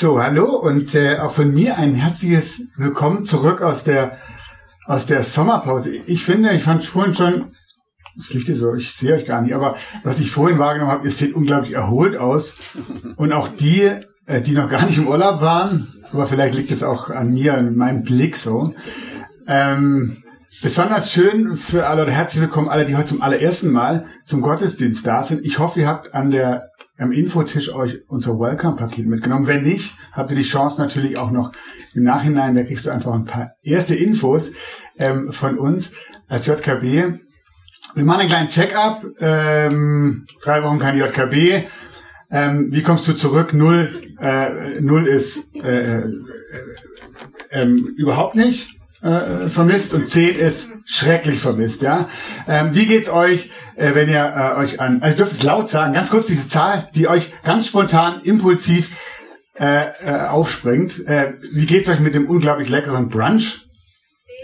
So, hallo und äh, auch von mir ein herzliches Willkommen zurück aus der aus der Sommerpause. Ich finde, ich fand vorhin schon, das Licht ist so, ich sehe euch gar nicht, aber was ich vorhin wahrgenommen habe, ihr seht unglaublich erholt aus und auch die, äh, die noch gar nicht im Urlaub waren, aber vielleicht liegt es auch an mir und meinem Blick so. Ähm, besonders schön für alle oder herzlich willkommen alle, die heute zum allerersten Mal zum Gottesdienst da sind. Ich hoffe, ihr habt an der am Infotisch euch unser Welcome-Paket mitgenommen. Wenn nicht, habt ihr die Chance natürlich auch noch im Nachhinein, da kriegst du einfach ein paar erste Infos ähm, von uns als JKB. Wir machen einen kleinen Check-up. Ähm, drei Wochen kein JKB. Ähm, wie kommst du zurück? Null, äh, null ist äh, äh, äh, überhaupt nicht äh, vermisst und 10 ist schrecklich vermisst, ja. Ähm, wie geht's euch, äh, wenn ihr äh, euch an, also dürft es laut sagen, ganz kurz diese Zahl, die euch ganz spontan, impulsiv äh, äh, aufspringt. Äh, wie geht's euch mit dem unglaublich leckeren Brunch?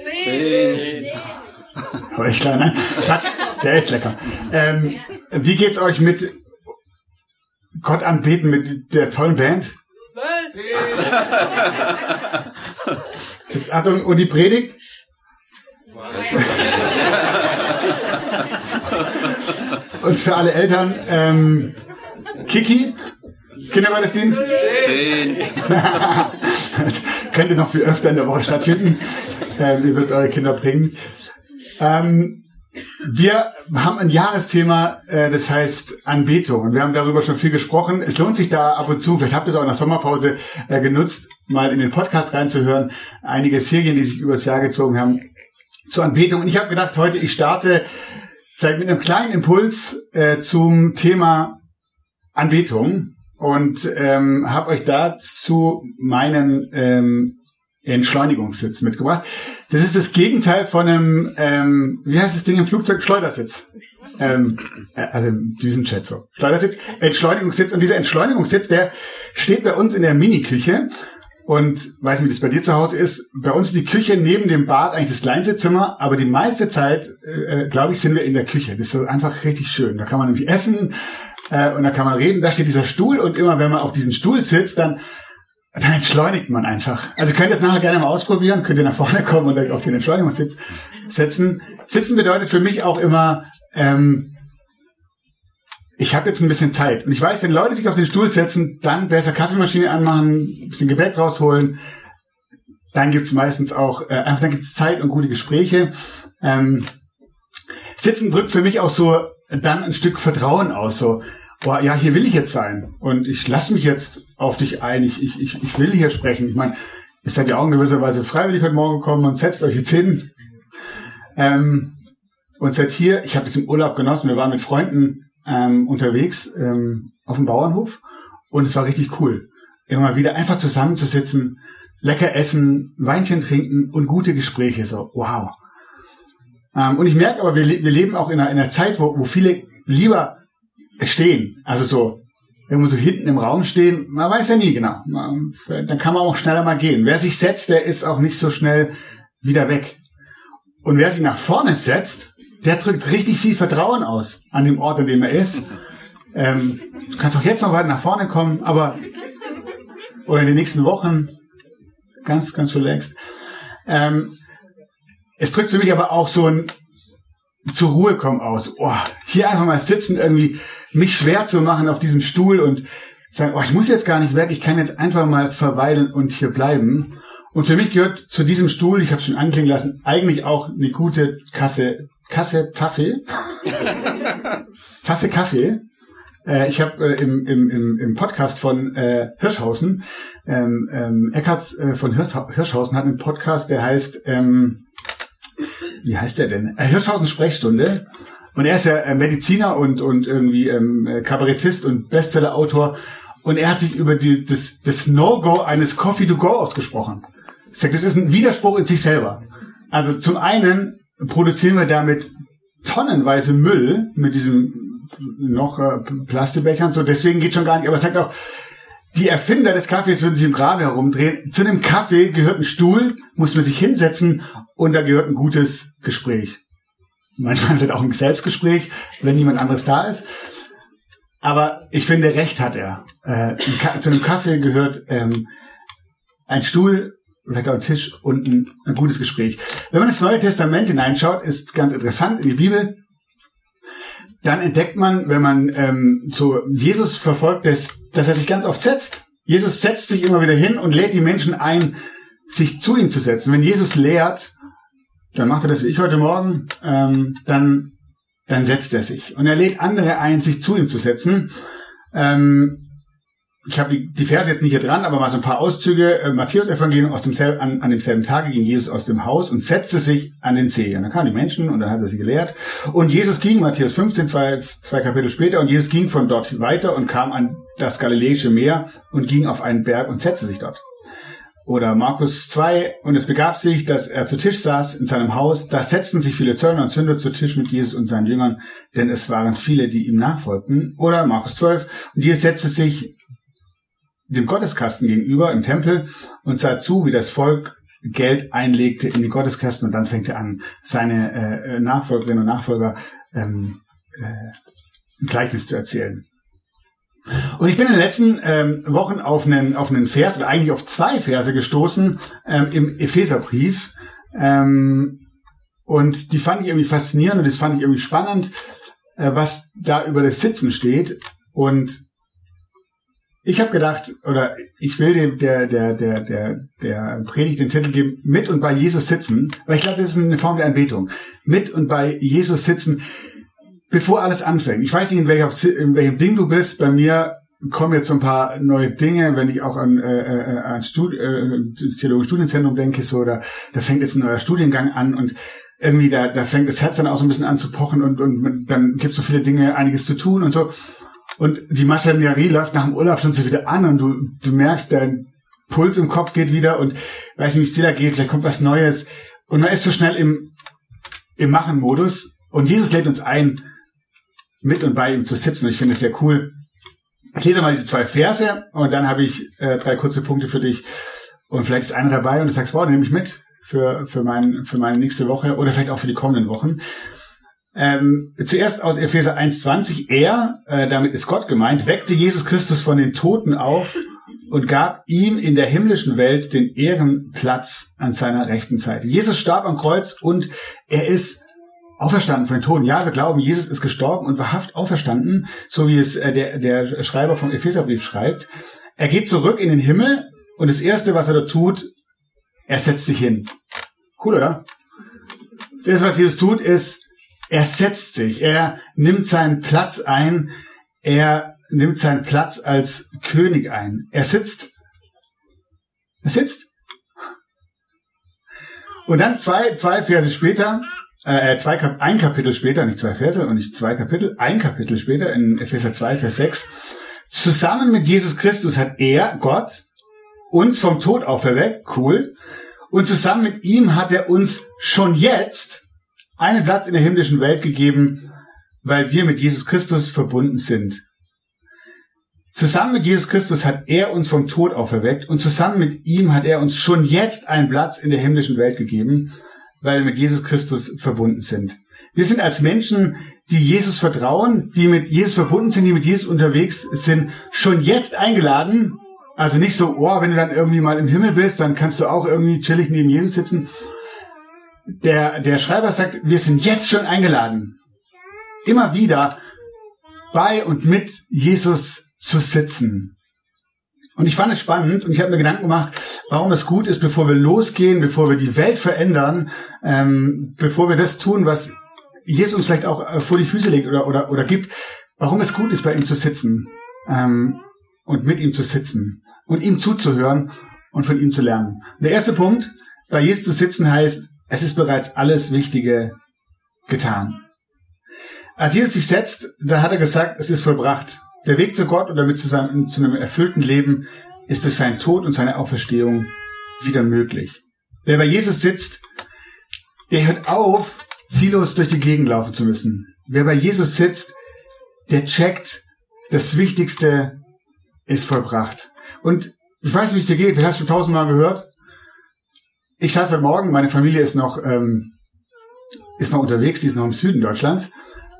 Zehn. Aber ich klar, nein, Quatsch, der ist lecker. Ähm, wie geht's euch mit Gott anbeten mit der tollen Band? Jetzt, Achtung, und die Predigt? und für alle Eltern, ähm, Kiki, Kindergottesdienst? Zehn. Könnte noch viel öfter in der Woche stattfinden. Ähm, ihr wird eure Kinder bringen. Ähm, wir haben ein Jahresthema, äh, das heißt Anbetung. Und wir haben darüber schon viel gesprochen. Es lohnt sich da ab und zu, vielleicht habt ihr es auch in der Sommerpause äh, genutzt, mal in den Podcast reinzuhören. Einige Serien, die sich übers Jahr gezogen haben, zur Anbetung. Und ich habe gedacht, heute ich starte vielleicht mit einem kleinen Impuls äh, zum Thema Anbetung und ähm, habe euch dazu meinen ähm, Entschleunigungssitz mitgebracht. Das ist das Gegenteil von einem, ähm, wie heißt das Ding im Flugzeug? Schleudersitz. Ähm, äh, also im Düsenjet so. Schleudersitz, Entschleunigungssitz. Und dieser Entschleunigungssitz, der steht bei uns in der Mini-Küche. Und weiß nicht, wie das bei dir zu Hause ist. Bei uns ist die Küche neben dem Bad eigentlich das kleinste Zimmer, aber die meiste Zeit, äh, glaube ich, sind wir in der Küche. Das ist so einfach richtig schön. Da kann man nämlich essen äh, und da kann man reden. Da steht dieser Stuhl und immer wenn man auf diesen Stuhl sitzt, dann dann entschleunigt man einfach. Also könnt ihr es nachher gerne mal ausprobieren, könnt ihr nach vorne kommen und auf den Entschleunigungssitz setzen. Sitzen bedeutet für mich auch immer, ähm, ich habe jetzt ein bisschen Zeit. Und ich weiß, wenn Leute sich auf den Stuhl setzen, dann besser Kaffeemaschine anmachen, ein bisschen Gebäck rausholen. Dann gibt's meistens auch, äh, einfach dann gibt's Zeit und gute Gespräche. Ähm, Sitzen drückt für mich auch so dann ein Stück Vertrauen aus. So, boah, ja, hier will ich jetzt sein. Und ich lasse mich jetzt auf dich ein. Ich, ich, ich, ich will hier sprechen. Ich meine, ihr seid ja auch in gewisser Weise freiwillig heute Morgen gekommen und setzt euch jetzt hin. Ähm, und seid hier. Ich habe es im Urlaub genossen. Wir waren mit Freunden ähm, unterwegs ähm, auf dem Bauernhof. Und es war richtig cool. Immer wieder einfach zusammenzusitzen, lecker essen, Weinchen trinken und gute Gespräche. So, wow. Ähm, und ich merke aber, wir, le wir leben auch in einer, in einer Zeit, wo viele lieber stehen. Also so irgendwo so hinten im Raum stehen. Man weiß ja nie genau. Man, dann kann man auch schneller mal gehen. Wer sich setzt, der ist auch nicht so schnell wieder weg. Und wer sich nach vorne setzt, der drückt richtig viel Vertrauen aus an dem Ort, an dem er ist. Ähm, du kannst auch jetzt noch weiter nach vorne kommen, aber oder in den nächsten Wochen ganz, ganz relaxed. Ähm, es drückt für mich aber auch so ein zur Ruhe kommen aus. Oh, hier einfach mal sitzen, irgendwie mich schwer zu machen auf diesem Stuhl und sagen, oh, ich muss jetzt gar nicht weg, ich kann jetzt einfach mal verweilen und hier bleiben. Und für mich gehört zu diesem Stuhl, ich habe schon anklingen lassen, eigentlich auch eine gute Kasse, Kasse Kaffee. Tasse Kaffee. Äh, ich habe äh, im, im, im, im Podcast von äh, Hirschhausen, ähm, ähm, Eckart äh, von Hirsch, Hirschhausen hat einen Podcast, der heißt, ähm, wie heißt der denn? Äh, Hirschhausen Sprechstunde. Und er ist ja äh, Mediziner und, und irgendwie ähm, äh, Kabarettist und Bestsellerautor. Und er hat sich über die, das, das No-Go eines Coffee to Go ausgesprochen. Sagt, das ist ein Widerspruch in sich selber. Also zum einen produzieren wir damit tonnenweise Müll mit diesem noch äh, Plastikbechern so, deswegen geht schon gar nicht. Aber er sagt auch, die Erfinder des Kaffees würden sich im Grabe herumdrehen. Zu einem Kaffee gehört ein Stuhl, muss man sich hinsetzen und da gehört ein gutes Gespräch. Manchmal wird auch ein Selbstgespräch, wenn niemand anderes da ist. Aber ich finde, Recht hat er. Äh, zu einem Kaffee gehört ähm, ein Stuhl, vielleicht auch ein Tisch und ein, ein gutes Gespräch. Wenn man ins Neue Testament hineinschaut, ist ganz interessant in die Bibel, dann entdeckt man, wenn man ähm, zu Jesus verfolgt, dass, dass er sich ganz oft setzt. Jesus setzt sich immer wieder hin und lädt die Menschen ein, sich zu ihm zu setzen. Wenn Jesus lehrt, dann macht er das wie ich heute Morgen, ähm, dann, dann setzt er sich. Und er lädt andere ein, sich zu ihm zu setzen. Ähm, ich habe die, die Verse jetzt nicht hier dran, aber mal so ein paar Auszüge. Äh, Matthäus Evangelium aus demselben, an, an demselben Tage ging Jesus aus dem Haus und setzte sich an den See. Und dann kamen die Menschen und dann hat er sie gelehrt. Und Jesus ging, Matthäus 15, zwei, zwei Kapitel später, und Jesus ging von dort weiter und kam an das Galiläische Meer und ging auf einen Berg und setzte sich dort. Oder Markus 2, und es begab sich, dass er zu Tisch saß in seinem Haus. Da setzten sich viele Zöllner und Sünder zu Tisch mit Jesus und seinen Jüngern, denn es waren viele, die ihm nachfolgten. Oder Markus 12, und Jesus setzte sich dem Gotteskasten gegenüber im Tempel und sah zu, wie das Volk Geld einlegte in den Gotteskasten und dann fängt er an, seine äh, Nachfolgerinnen und Nachfolger ähm, äh, ein Gleichnis zu erzählen. Und ich bin in den letzten ähm, Wochen auf einen, auf einen Vers, oder eigentlich auf zwei Verse gestoßen ähm, im Epheserbrief. Ähm, und die fand ich irgendwie faszinierend und das fand ich irgendwie spannend, äh, was da über das Sitzen steht. Und ich habe gedacht, oder ich will dem der, der, der, der, der Predigt den Titel geben, mit und bei Jesus sitzen, weil ich glaube, das ist eine Form der Anbetung. Mit und bei Jesus sitzen bevor alles anfängt. Ich weiß nicht, in, welcher, in welchem Ding du bist. Bei mir kommen jetzt so ein paar neue Dinge, wenn ich auch an, äh, äh an Studi äh, das Theologische Studienzentrum denke, so, da, da fängt jetzt ein neuer Studiengang an und irgendwie da, da fängt das Herz dann auch so ein bisschen an zu pochen und, und dann gibt es so viele Dinge, einiges zu tun und so. Und die Maschinerie läuft nach dem Urlaub schon so wieder an und du, du merkst, dein Puls im Kopf geht wieder und weiß nicht, wie es dir da geht, vielleicht kommt was Neues. Und man ist so schnell im, im Machen-Modus. Und Jesus lädt uns ein, mit und bei ihm zu sitzen. Ich finde es sehr cool. Ich lese mal diese zwei Verse und dann habe ich äh, drei kurze Punkte für dich. Und vielleicht ist einer dabei und du sagst, wow, nehme ich mit für, für, mein, für meine nächste Woche oder vielleicht auch für die kommenden Wochen. Ähm, zuerst aus Epheser 1,20. Er, äh, damit ist Gott gemeint, weckte Jesus Christus von den Toten auf und gab ihm in der himmlischen Welt den Ehrenplatz an seiner rechten Seite. Jesus starb am Kreuz und er ist auferstanden von den Toten. Ja, wir glauben, Jesus ist gestorben und wahrhaft auferstanden, so wie es äh, der, der Schreiber vom Epheserbrief schreibt. Er geht zurück in den Himmel und das Erste, was er da tut, er setzt sich hin. Cool, oder? Das Erste, was Jesus tut, ist, er setzt sich. Er nimmt seinen Platz ein. Er nimmt seinen Platz als König ein. Er sitzt. Er sitzt. Und dann zwei, zwei Verse später äh, zwei, ein Kapitel später, nicht zwei Verse und nicht zwei Kapitel, ein Kapitel später in Epheser 2, Vers 6, zusammen mit Jesus Christus hat er, Gott, uns vom Tod auferweckt, cool, und zusammen mit ihm hat er uns schon jetzt einen Platz in der himmlischen Welt gegeben, weil wir mit Jesus Christus verbunden sind. Zusammen mit Jesus Christus hat er uns vom Tod auferweckt und zusammen mit ihm hat er uns schon jetzt einen Platz in der himmlischen Welt gegeben, weil wir mit Jesus Christus verbunden sind. Wir sind als Menschen, die Jesus vertrauen, die mit Jesus verbunden sind, die mit Jesus unterwegs sind, schon jetzt eingeladen. Also nicht so, oh, wenn du dann irgendwie mal im Himmel bist, dann kannst du auch irgendwie chillig neben Jesus sitzen. Der, der Schreiber sagt, wir sind jetzt schon eingeladen, immer wieder bei und mit Jesus zu sitzen. Und ich fand es spannend und ich habe mir Gedanken gemacht, warum es gut ist, bevor wir losgehen, bevor wir die Welt verändern, ähm, bevor wir das tun, was Jesus uns vielleicht auch äh, vor die Füße legt oder, oder, oder gibt, warum es gut ist, bei ihm zu sitzen ähm, und mit ihm zu sitzen und ihm zuzuhören und von ihm zu lernen. Der erste Punkt, bei Jesus zu sitzen heißt, es ist bereits alles Wichtige getan. Als Jesus sich setzt, da hat er gesagt, es ist vollbracht. Der Weg zu Gott und damit zu, seinem, zu einem erfüllten Leben ist durch seinen Tod und seine Auferstehung wieder möglich. Wer bei Jesus sitzt, der hört auf, ziellos durch die Gegend laufen zu müssen. Wer bei Jesus sitzt, der checkt, das Wichtigste ist vollbracht. Und ich weiß nicht, wie es dir geht, du hast schon tausendmal gehört. Ich saß heute Morgen, meine Familie ist noch, ähm, ist noch unterwegs, die ist noch im Süden Deutschlands.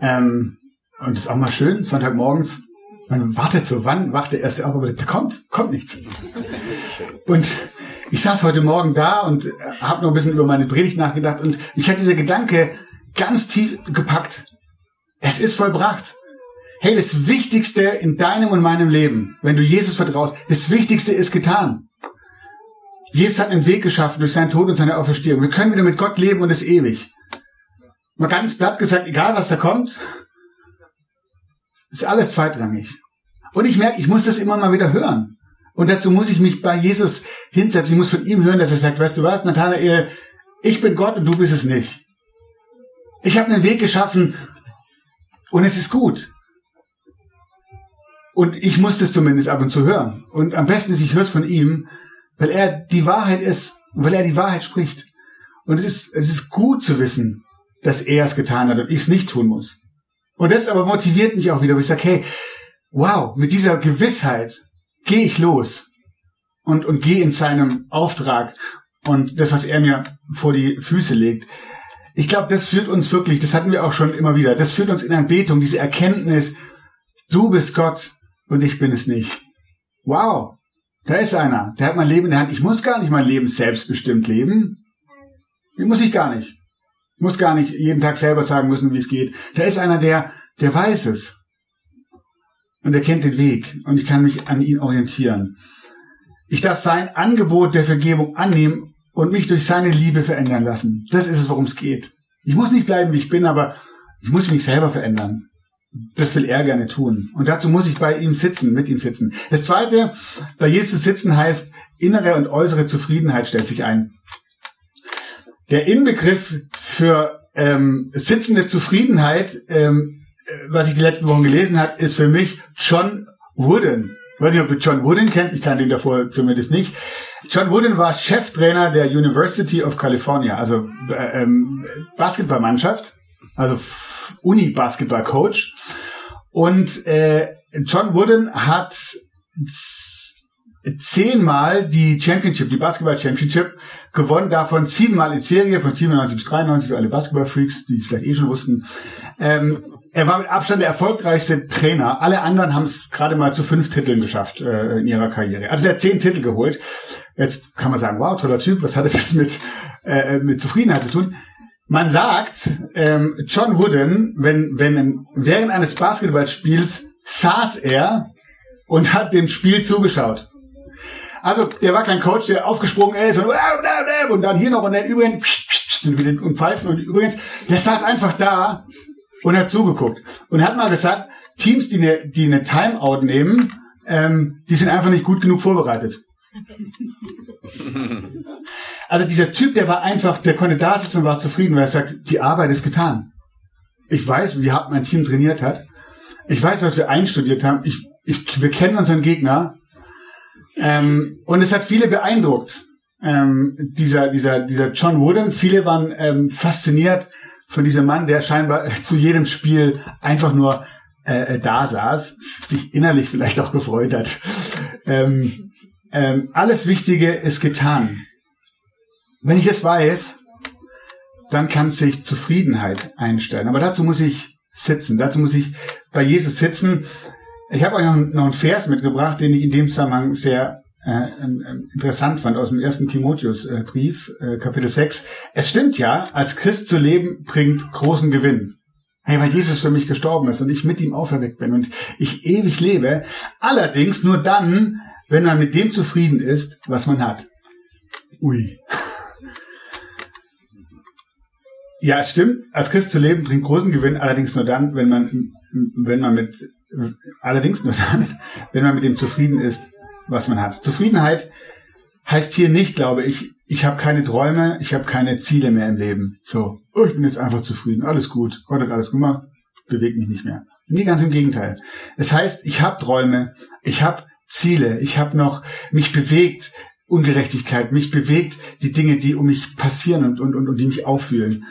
Ähm, und ist auch mal schön, Sonntagmorgens. Man wartet so, wann wacht der erste auf, aber da kommt, kommt nichts. Und ich saß heute Morgen da und habe noch ein bisschen über meine Predigt nachgedacht und ich hatte dieser Gedanke ganz tief gepackt. Es ist vollbracht. Hey, das Wichtigste in deinem und meinem Leben, wenn du Jesus vertraust, das Wichtigste ist getan. Jesus hat einen Weg geschaffen durch seinen Tod und seine Auferstehung. Wir können wieder mit Gott leben und es ewig. Mal ganz platt gesagt, egal was da kommt, ist alles zweitrangig. Und ich merke, ich muss das immer mal wieder hören. Und dazu muss ich mich bei Jesus hinsetzen. Ich muss von ihm hören, dass er sagt, weißt du was, Nathanael, ich bin Gott und du bist es nicht. Ich habe einen Weg geschaffen und es ist gut. Und ich muss das zumindest ab und zu hören. Und am besten ist, ich höre es von ihm, weil er die Wahrheit ist, weil er die Wahrheit spricht. Und es ist, es ist gut zu wissen, dass er es getan hat und ich es nicht tun muss. Und das aber motiviert mich auch wieder, wo ich sage, hey, wow, mit dieser Gewissheit gehe ich los und, und gehe in seinem Auftrag und das, was er mir vor die Füße legt. Ich glaube, das führt uns wirklich, das hatten wir auch schon immer wieder, das führt uns in Anbetung, diese Erkenntnis, du bist Gott und ich bin es nicht. Wow, da ist einer, der hat mein Leben in der Hand. Ich muss gar nicht mein Leben selbstbestimmt leben. Die muss ich gar nicht. Ich muss gar nicht jeden Tag selber sagen müssen, wie es geht. Da ist einer, der, der weiß es. Und er kennt den Weg. Und ich kann mich an ihn orientieren. Ich darf sein Angebot der Vergebung annehmen und mich durch seine Liebe verändern lassen. Das ist es, worum es geht. Ich muss nicht bleiben, wie ich bin, aber ich muss mich selber verändern. Das will er gerne tun. Und dazu muss ich bei ihm sitzen, mit ihm sitzen. Das zweite, bei Jesus sitzen heißt, innere und äußere Zufriedenheit stellt sich ein. Der Inbegriff für ähm, sitzende Zufriedenheit, ähm, was ich die letzten Wochen gelesen habe, ist für mich John Wooden. Ich weiß nicht, ob du John Wooden kennst, ich kannte ihn davor zumindest nicht. John Wooden war Cheftrainer der University of California, also äh, ähm, Basketballmannschaft, also Uni-Basketball-Coach. Und äh, John Wooden hat zehnmal die Championship, die Basketball Championship gewonnen, davon siebenmal in Serie, von 97 bis 93 für alle Basketball-Freaks, die es vielleicht eh schon wussten. Ähm, er war mit Abstand der erfolgreichste Trainer. Alle anderen haben es gerade mal zu fünf Titeln geschafft äh, in ihrer Karriere. Also der hat zehn Titel geholt. Jetzt kann man sagen, wow, toller Typ, was hat das jetzt mit, äh, mit Zufriedenheit zu tun? Man sagt, ähm, John Wooden, wenn, wenn während eines Basketballspiels saß er und hat dem Spiel zugeschaut. Also der war kein Coach, der aufgesprungen ist und, und dann hier noch und dann übrigens und pfeifen und übrigens, der saß einfach da und hat zugeguckt und hat mal gesagt, Teams, die eine, die eine Timeout nehmen, ähm, die sind einfach nicht gut genug vorbereitet. Also dieser Typ, der war einfach, der konnte da sitzen und war zufrieden, weil er sagt, die Arbeit ist getan. Ich weiß, wie hart mein Team trainiert hat. Ich weiß, was wir einstudiert haben. Ich, ich, wir kennen unseren Gegner. Ähm, und es hat viele beeindruckt. Ähm, dieser, dieser, dieser John Wooden. Viele waren ähm, fasziniert von diesem Mann, der scheinbar zu jedem Spiel einfach nur äh, da saß, sich innerlich vielleicht auch gefreut hat. Ähm, ähm, alles Wichtige ist getan. Wenn ich das weiß, dann kann sich Zufriedenheit einstellen. Aber dazu muss ich sitzen. Dazu muss ich bei Jesus sitzen. Ich habe euch noch, noch einen Vers mitgebracht, den ich in dem Zusammenhang sehr äh, interessant fand aus dem ersten Timotheusbrief, äh, Kapitel 6. Es stimmt ja, als Christ zu leben bringt großen Gewinn. Hey, weil Jesus für mich gestorben ist und ich mit ihm auferweckt bin und ich ewig lebe. Allerdings nur dann, wenn man mit dem zufrieden ist, was man hat. Ui. Ja, es stimmt. Als Christ zu leben bringt großen Gewinn, allerdings nur dann, wenn man, wenn man mit, allerdings nur dann, wenn man mit dem zufrieden ist, was man hat. Zufriedenheit heißt hier nicht, glaube ich, ich habe keine Träume, ich habe keine Ziele mehr im Leben. So, oh, ich bin jetzt einfach zufrieden, alles gut, Gott hat alles gemacht, bewegt mich nicht mehr. Nee, ganz im Gegenteil. Es heißt, ich habe Träume, ich habe Ziele, ich habe noch mich bewegt, Ungerechtigkeit, mich bewegt die Dinge, die um mich passieren und, und, und, und die mich auffühlen.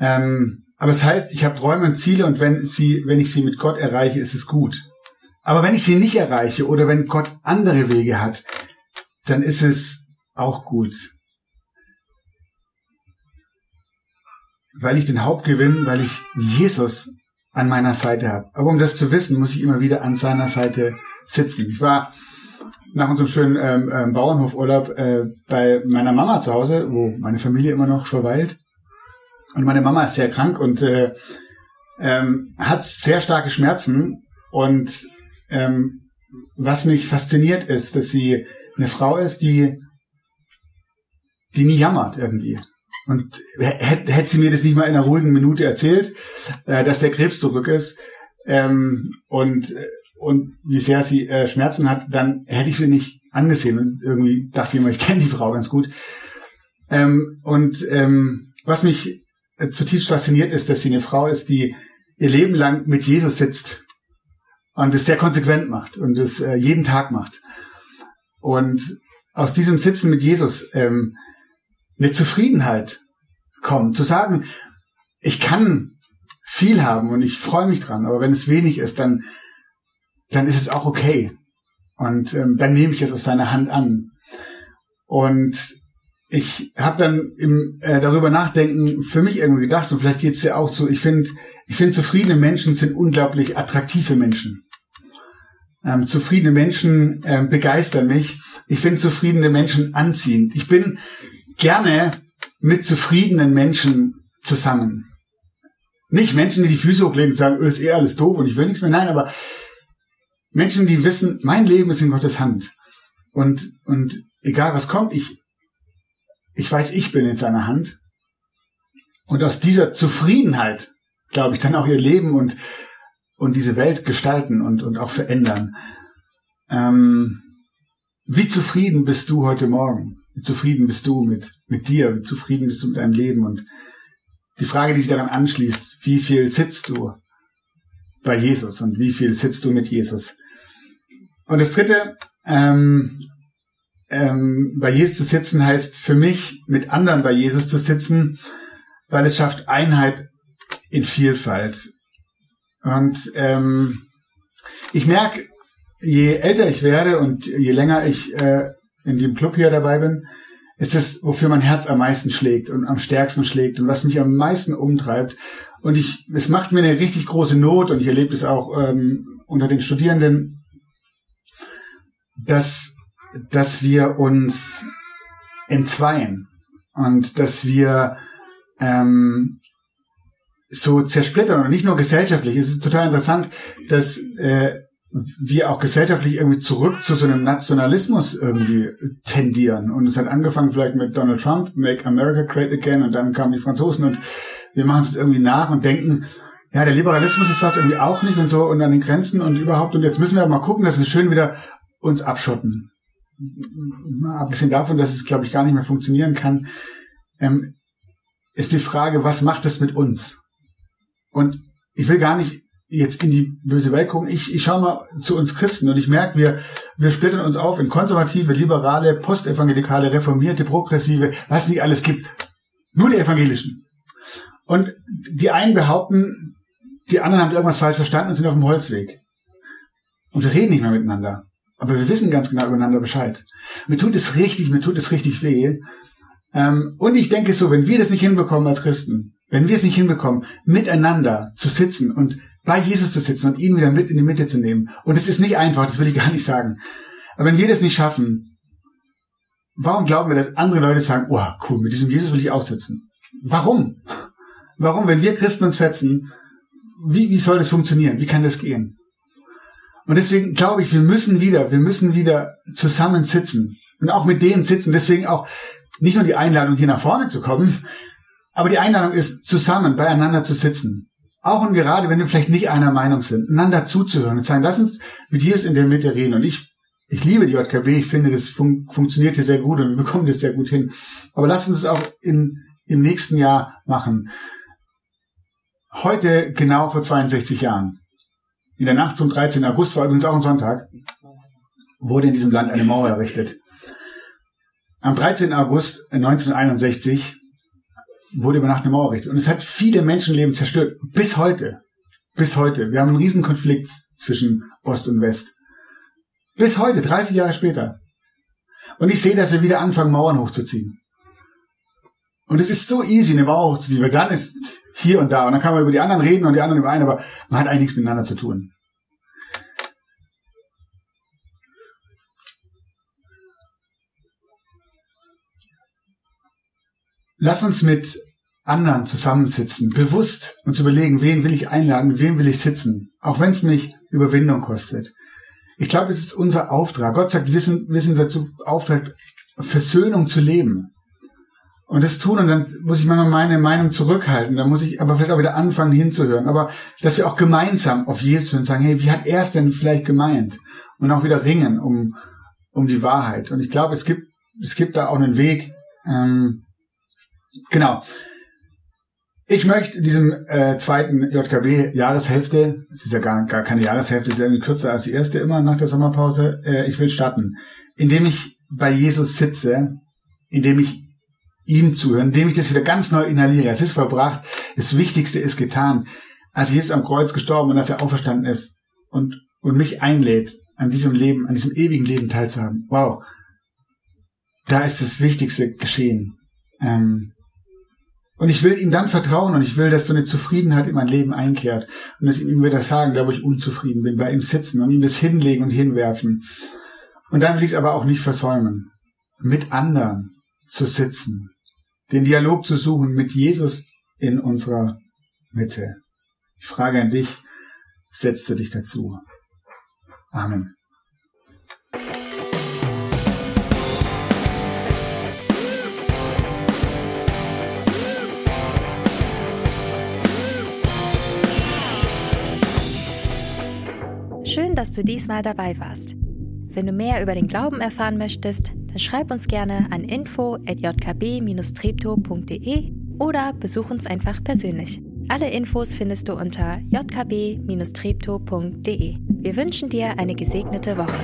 Ähm, aber es heißt, ich habe Träume und Ziele und wenn sie, wenn ich sie mit Gott erreiche, ist es gut. Aber wenn ich sie nicht erreiche oder wenn Gott andere Wege hat, dann ist es auch gut. Weil ich den Hauptgewinn, weil ich Jesus an meiner Seite habe. Aber um das zu wissen, muss ich immer wieder an seiner Seite sitzen. Ich war nach unserem schönen ähm, ähm, Bauernhofurlaub äh, bei meiner Mama zu Hause, wo meine Familie immer noch verweilt. Und meine Mama ist sehr krank und äh, ähm, hat sehr starke Schmerzen. Und ähm, was mich fasziniert ist, dass sie eine Frau ist, die, die nie jammert irgendwie. Und hätte, hätte sie mir das nicht mal in einer ruhigen Minute erzählt, äh, dass der Krebs zurück ist ähm, und, und wie sehr sie äh, Schmerzen hat, dann hätte ich sie nicht angesehen. Und irgendwie dachte ich immer, ich kenne die Frau ganz gut. Ähm, und ähm, was mich äh, zutiefst fasziniert ist, dass sie eine Frau ist, die ihr Leben lang mit Jesus sitzt und es sehr konsequent macht und es äh, jeden Tag macht. Und aus diesem Sitzen mit Jesus ähm, eine Zufriedenheit kommt, zu sagen, ich kann viel haben und ich freue mich dran, aber wenn es wenig ist, dann, dann ist es auch okay. Und ähm, dann nehme ich es aus seiner Hand an. Und ich habe dann im äh, darüber nachdenken für mich irgendwie gedacht und vielleicht geht's ja auch so. Ich finde, ich finde zufriedene Menschen sind unglaublich attraktive Menschen. Ähm, zufriedene Menschen ähm, begeistern mich. Ich finde zufriedene Menschen anziehend. Ich bin gerne mit zufriedenen Menschen zusammen. Nicht Menschen, die die Füße hochlegen und sagen, oh, ist eh alles doof und ich will nichts mehr. Nein, aber Menschen, die wissen, mein Leben ist in Gottes Hand. Und, und egal was kommt, ich, ich weiß, ich bin in seiner Hand. Und aus dieser Zufriedenheit, glaube ich, dann auch ihr Leben und, und diese Welt gestalten und, und auch verändern. Ähm, wie zufrieden bist du heute Morgen? Wie zufrieden bist du mit, mit dir? Wie zufrieden bist du mit deinem Leben? Und die Frage, die sich daran anschließt, wie viel sitzt du bei Jesus und wie viel sitzt du mit Jesus? Und das dritte, ähm, ähm, bei Jesus zu sitzen heißt für mich, mit anderen bei Jesus zu sitzen, weil es schafft Einheit in Vielfalt. Und ähm, ich merke, je älter ich werde und je länger ich äh, in dem Club hier dabei bin, ist es, wofür mein Herz am meisten schlägt und am stärksten schlägt und was mich am meisten umtreibt. Und ich, es macht mir eine richtig große Not und ich erlebe es auch ähm, unter den Studierenden, dass dass wir uns entzweien und dass wir ähm, so zersplittern und nicht nur gesellschaftlich. Es ist total interessant, dass äh, wir auch gesellschaftlich irgendwie zurück zu so einem Nationalismus irgendwie tendieren. Und es hat angefangen vielleicht mit Donald Trump, Make America Great Again, und dann kamen die Franzosen und wir machen es jetzt irgendwie nach und denken, ja, der Liberalismus ist was irgendwie auch nicht und so und an den Grenzen und überhaupt. Und jetzt müssen wir mal gucken, dass wir schön wieder uns abschotten abgesehen davon, dass es, glaube ich, gar nicht mehr funktionieren kann, ähm, ist die Frage, was macht das mit uns? Und ich will gar nicht jetzt in die böse Welt gucken. Ich, ich schaue mal zu uns Christen und ich merke, wir, wir splittern uns auf in konservative, liberale, postevangelikale, reformierte, progressive, was nicht alles gibt. Nur die evangelischen. Und die einen behaupten, die anderen haben irgendwas falsch verstanden und sind auf dem Holzweg. Und wir reden nicht mehr miteinander. Aber wir wissen ganz genau übereinander Bescheid. Mir tut es richtig, mir tut es richtig weh. Ähm, und ich denke so, wenn wir das nicht hinbekommen als Christen, wenn wir es nicht hinbekommen, miteinander zu sitzen und bei Jesus zu sitzen und ihn wieder mit in die Mitte zu nehmen, und es ist nicht einfach, das will ich gar nicht sagen, aber wenn wir das nicht schaffen, warum glauben wir, dass andere Leute sagen, oh cool, mit diesem Jesus will ich auch sitzen? Warum? Warum, wenn wir Christen uns fetzen, wie, wie soll das funktionieren? Wie kann das gehen? Und deswegen glaube ich, wir müssen wieder, wir müssen wieder zusammen sitzen und auch mit denen sitzen. Deswegen auch nicht nur die Einladung, hier nach vorne zu kommen, aber die Einladung ist, zusammen beieinander zu sitzen. Auch und gerade, wenn wir vielleicht nicht einer Meinung sind, einander zuzuhören und sagen, lass uns mit Jesus in der Mitte reden. Und ich, ich liebe die JKB, ich finde, das fun funktioniert hier sehr gut und wir bekommen das sehr gut hin. Aber lass uns es auch in, im nächsten Jahr machen. Heute genau vor 62 Jahren, in der Nacht zum 13. August, war übrigens auch ein Sonntag, wurde in diesem Land eine Mauer errichtet. Am 13. August 1961 wurde über Nacht eine Mauer errichtet. Und es hat viele Menschenleben zerstört. Bis heute. Bis heute. Wir haben einen Riesenkonflikt zwischen Ost und West. Bis heute, 30 Jahre später. Und ich sehe, dass wir wieder anfangen, Mauern hochzuziehen. Und es ist so easy, eine Mauer hochzuziehen, weil dann ist hier und da. Und dann kann man über die anderen reden und die anderen über einen, aber man hat eigentlich nichts miteinander zu tun. Lass uns mit anderen zusammensitzen, bewusst uns überlegen, wen will ich einladen, wem will ich sitzen, auch wenn es mich Überwindung kostet. Ich glaube, es ist unser Auftrag. Gott sagt, wir sind, wir sind dazu Auftrag, Versöhnung zu leben. Und das tun, und dann muss ich manchmal meine Meinung zurückhalten, dann muss ich aber vielleicht auch wieder anfangen hinzuhören. Aber dass wir auch gemeinsam auf Jesus hören und sagen, hey, wie hat er es denn vielleicht gemeint? Und auch wieder ringen um, um die Wahrheit. Und ich glaube, es gibt, es gibt da auch einen Weg, ähm, Genau. Ich möchte diesem äh, zweiten JKB-Jahreshälfte, es ist ja gar, gar keine Jahreshälfte, es ist irgendwie kürzer als die erste immer nach der Sommerpause, äh, ich will starten, indem ich bei Jesus sitze, indem ich ihm zuhöre, indem ich das wieder ganz neu inhaliere. Es ist verbracht, das Wichtigste ist getan. Als Jesus am Kreuz gestorben und als er auferstanden ist und, und mich einlädt, an diesem Leben, an diesem ewigen Leben teilzuhaben. Wow. Da ist das Wichtigste geschehen. Ähm, und ich will ihm dann vertrauen und ich will, dass so eine Zufriedenheit in mein Leben einkehrt. Und dass ich ihm wieder sagen, wo ich unzufrieden bin, bei ihm sitzen und ihm das hinlegen und hinwerfen. Und dann will ich es aber auch nicht versäumen, mit anderen zu sitzen, den Dialog zu suchen mit Jesus in unserer Mitte. Ich frage an dich, setzt du dich dazu? Amen. Schön, dass du diesmal dabei warst. Wenn du mehr über den Glauben erfahren möchtest, dann schreib uns gerne an info@jkb-treptow.de oder besuch uns einfach persönlich. Alle Infos findest du unter jkb-treptow.de. Wir wünschen dir eine gesegnete Woche.